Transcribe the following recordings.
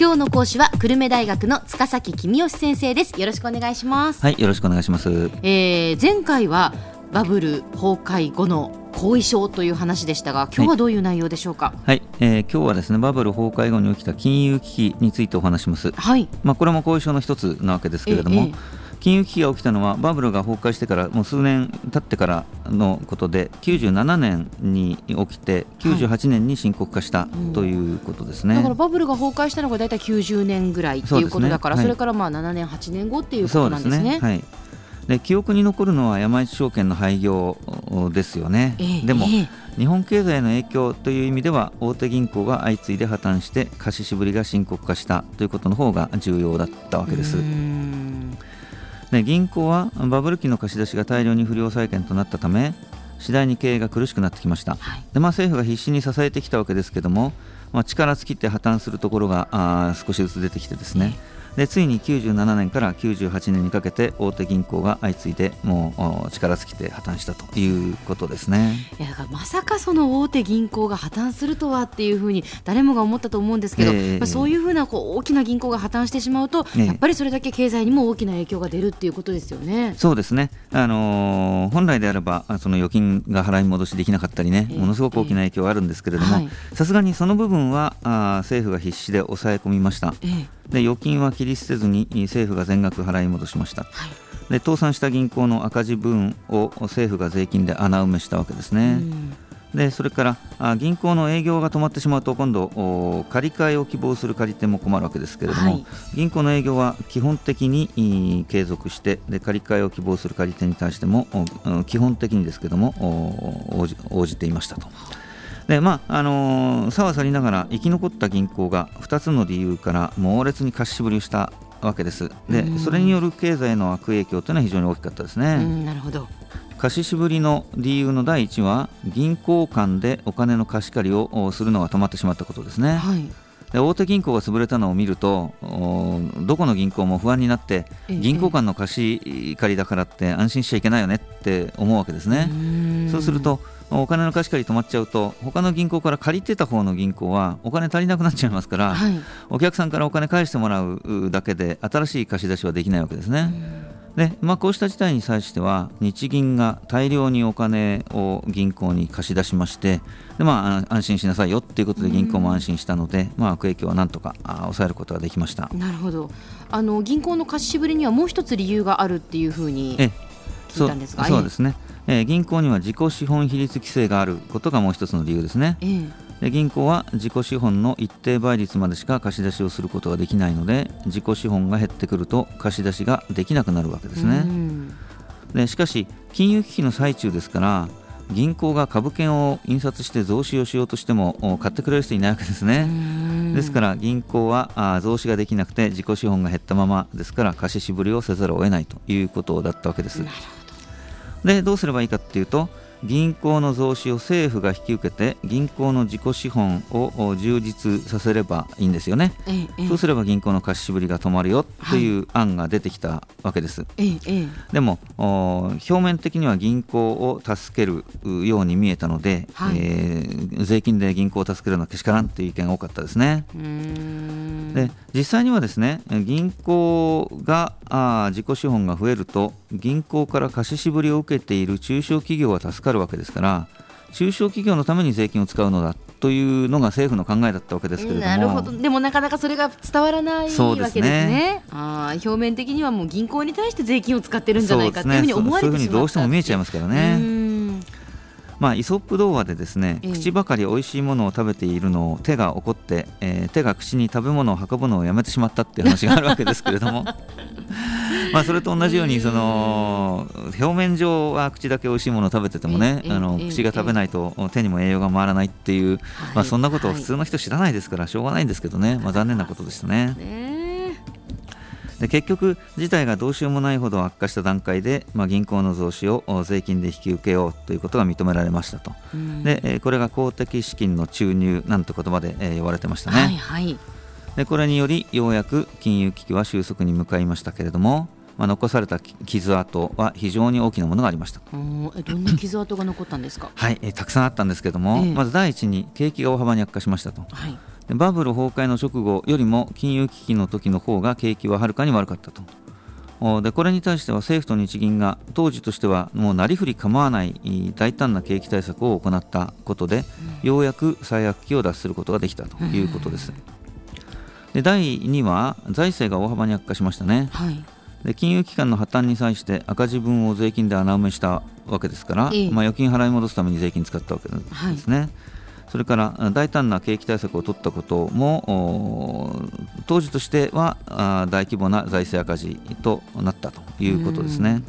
今日の講師は久留米大学の塚崎君吉先生です。よろしくお願いします。はいよろしくお願いします、えー、前回はバブル崩壊後の後遺症という話でしたが今日はどういう内容でしょうか？はい、はい、えー、今日はですねバブル崩壊後に起きた金融危機についてお話します。はい。まあこれも後遺症の一つなわけですけれども、ええ金融危機が起きたのはバブルが崩壊してからもう数年経ってからのことで97年に起きて98年に深刻化したということですね、はいうん、だからバブルが崩壊したのが大体90年ぐらいっていうことだからそ、ね。れからまあ7年8年後っていうことなんですね。はい。で記憶に残るのは山一証券の廃業ですよね、えー、でも、えー、日本経済の影響という意味では大手銀行が相次いで破綻して貸ししぶりが深刻化したということの方が重要だったわけです。で銀行はバブル期の貸し出しが大量に不良債権となったため次第に経営が苦しくなってきました、はい、でまあ、政府が必死に支えてきたわけですけども、まあ、力尽きて破綻するところがあ少しずつ出てきてですね、えーでついに97年から98年にかけて大手銀行が相次いでもう力尽きて破綻したということですね。いやだからまさかその大手銀行が破綻するとはっていうふうに誰もが思ったと思うんですけど、えー、そういうふうなこう大きな銀行が破綻してしまうと、えー、やっぱりそれだけ経済にも大きな影響が出るっていうことですよね。そうですね、あのー、本来であればその預金が払い戻しできなかったりね、ものすごく大きな影響があるんですけれどもさすがにその部分はあ政府が必死で抑え込みました。えーで預金は切り捨てずに政府が全額払い戻しました、はい、で倒産した銀行の赤字分を政府が税金で穴埋めしたわけですね。でそれからあ銀行の営業が止まってしまうと今度借り換えを希望する借り手も困るわけですけれども、はい、銀行の営業は基本的に継続してで借り換えを希望する借り手に対しても基本的にですけども応じていましたと。でまああのー、さはさりながら生き残った銀行が2つの理由から猛烈に貸しぶりをしたわけですでそれによる経済の悪影響というのは非常に大きかったですね。なるほど貸しぶりの理由の第一は銀行間でお金の貸し借りをするのが止まってしまったことですね。はいで大手銀行が潰れたのを見るとどこの銀行も不安になって銀行間の貸し借りだからって安心しちゃいけないよねって思うわけですね。そうするとお金の貸し借り止まっちゃうと他の銀行から借りてた方の銀行はお金足りなくなっちゃいますから、はい、お客さんからお金返してもらうだけで新しい貸し出しはできないわけですね。でまあ、こうした事態に際しては日銀が大量にお金を銀行に貸し出しましてで、まあ、安心しなさいよということで銀行も安心したので、まあ、悪影響はなんとか抑えることができました。なるほど。あの銀行の貸しぶりにはもう一つ理由があるっていうふうに聞いたんですかそうですね、えー、銀行には自己資本比率規制があることがもう一つの理由ですね。えー、で銀行は自己資本の一定倍率までしか貸し出しをすることができないので自己資本が減ってくると貸し出しができなくなるわけですね。でしかし金融危機の最中ですから銀行が株券を印刷して増資をしようとしても買ってくれる人いないわけですね。ですから銀行は増資ができなくて自己資本が減ったままですから貸し渋りをせざるを得ないということだったわけです。でどうすればいいかっていうと銀行の増資を政府が引き受けて銀行の自己資本を充実させればいいんですよね、ええ、そうすれば銀行の貸しぶりが止まるよという案が出てきたわけです、え、でも表面的には銀行を助けるように見えたので、はい、えー、税金で銀行を助けるのはけしからんという意見が多かったですねで実際にはですね銀行があ自己資本が増えると銀行から貸し渋りを受けている中小企業は助かるわけですから中小企業のために税金を使うのだというのが政府の考えだったわけですけれども。なるほど。でもなかなかそれが伝わらないわけですね、ね、あ表面的にはもう銀行に対して税金を使ってるんじゃないかというふうに思われてしまそういうふうにどうしても見えちゃいますからね。まあ、イソップ童話でですね、口ばかり美味しいものを食べているのを手が怒って、えー、手が口に食べ物を運ぶのをやめてしまったっていう話があるわけですけれども。まあそれと同じようにその表面上は口だけ美味しいものを食べててもねあの口が食べないと手にも栄養が回らないっていう、まあ、そんなことを普通の人知らないですからしょうがないんですけどね、まあ、残念なことでしたね。で結局事態がどうしようもないほど悪化した段階で、まあ、銀行の増資を税金で引き受けようということが認められましたと、うん、でこれが公的資金の注入なんて言葉で、え呼ばれてましたね、はいはい、でこれによりようやく金融危機は収束に向かいましたけれどもまあ、残された傷跡は非常に大きなものがありました。えどんな傷跡が残ったんですか？はい、えたくさんあったんですけれども、えー、まず第一に景気が大幅に悪化しましたと、はい、バブル崩壊の直後よりも金融危機の時の方が景気ははるかに悪かったとでこれに対しては政府と日銀が当時としてはもうなりふり構わない大胆な景気対策を行ったことで、うん、ようやく最悪期を脱することができたということです。で第2は財政が大幅に悪化しましたね。はいで金融機関の破綻に際して赤字分を税金で穴埋めしたわけですから、まあ、預金払い戻すために税金使ったわけですね。はいそれから大胆な景気対策を取ったことも当時としては大規模な財政赤字となったということですね。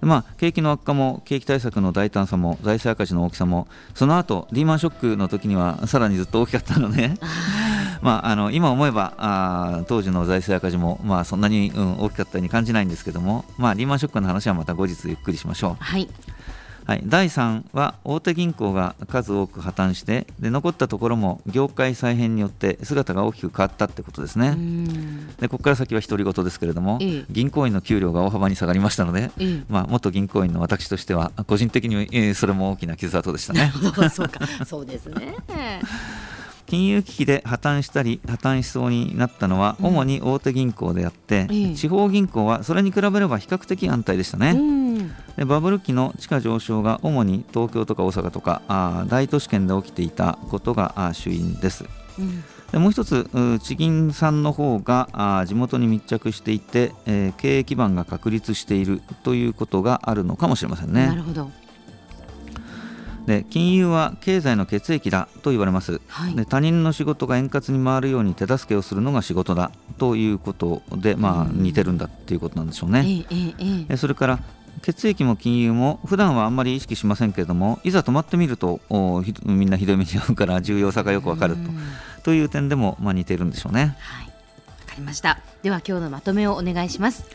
まあ、景気の悪化も景気対策の大胆さも財政赤字の大きさもその後リーマンショックの時にはさらにずっと大きかったので、まあ、あの今思えばあ当時の財政赤字も、まあ、そんなに、うん、大きかったように感じないんですけども、まあ、リーマンショックの話はまた後日ゆっくりしましょう。はいはい、第3は大手銀行が数多く破綻してで残ったところも業界再編によって姿が大きく変わったってことですね。でここから先は独り言ですけれども、ええ、銀行員の給料が大幅に下がりましたので、え、まあ、元銀行員の私としては個人的に、えー、それも大きな傷跡でしたね。そうか。そうですね。金融危機で破綻したり破綻しそうになったのは主に大手銀行であって、うん、地方銀行はそれに比べれば比較的安泰でしたね、うん、でバブル期の地価上昇が主に東京とか大阪とかあ大都市圏で起きていたことが主因です、うん。でもう一つ地銀さんの方があ地元に密着していて、えー、経営基盤が確立しているということがあるのかもしれませんね。なるほど。で金融は経済の血液だと言われます、はい、で他人の仕事が円滑に回るように手助けをするのが仕事だということで、まあ、似てるんだっていうことなんでしょうね、えええ、それから血液も金融も普段はあんまり意識しませんけれどもいざ止まってみるとみんなひどい目に遭うから重要さがよくわかるとという点でも、まあ、似てるんでしょうね。はい、わかりました。では今日のまとめをお願いします。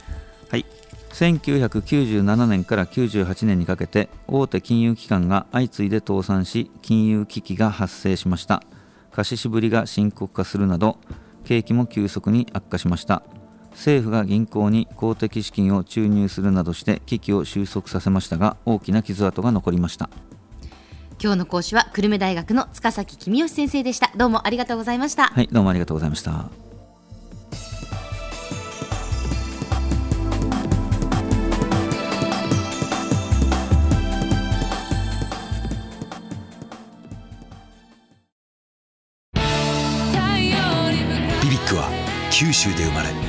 はい。1997年から98年にかけて大手金融機関が相次いで倒産し金融危機が発生しました。貸し渋りが深刻化するなど景気も急速に悪化しました政府が銀行に公的資金を注入するなどして危機を収束させましたが大きな傷跡が残りました。今日の講師は久留米大学の塚崎公義先生でした。どうもありがとうございました。はいどうもありがとうございました。九州で生まれ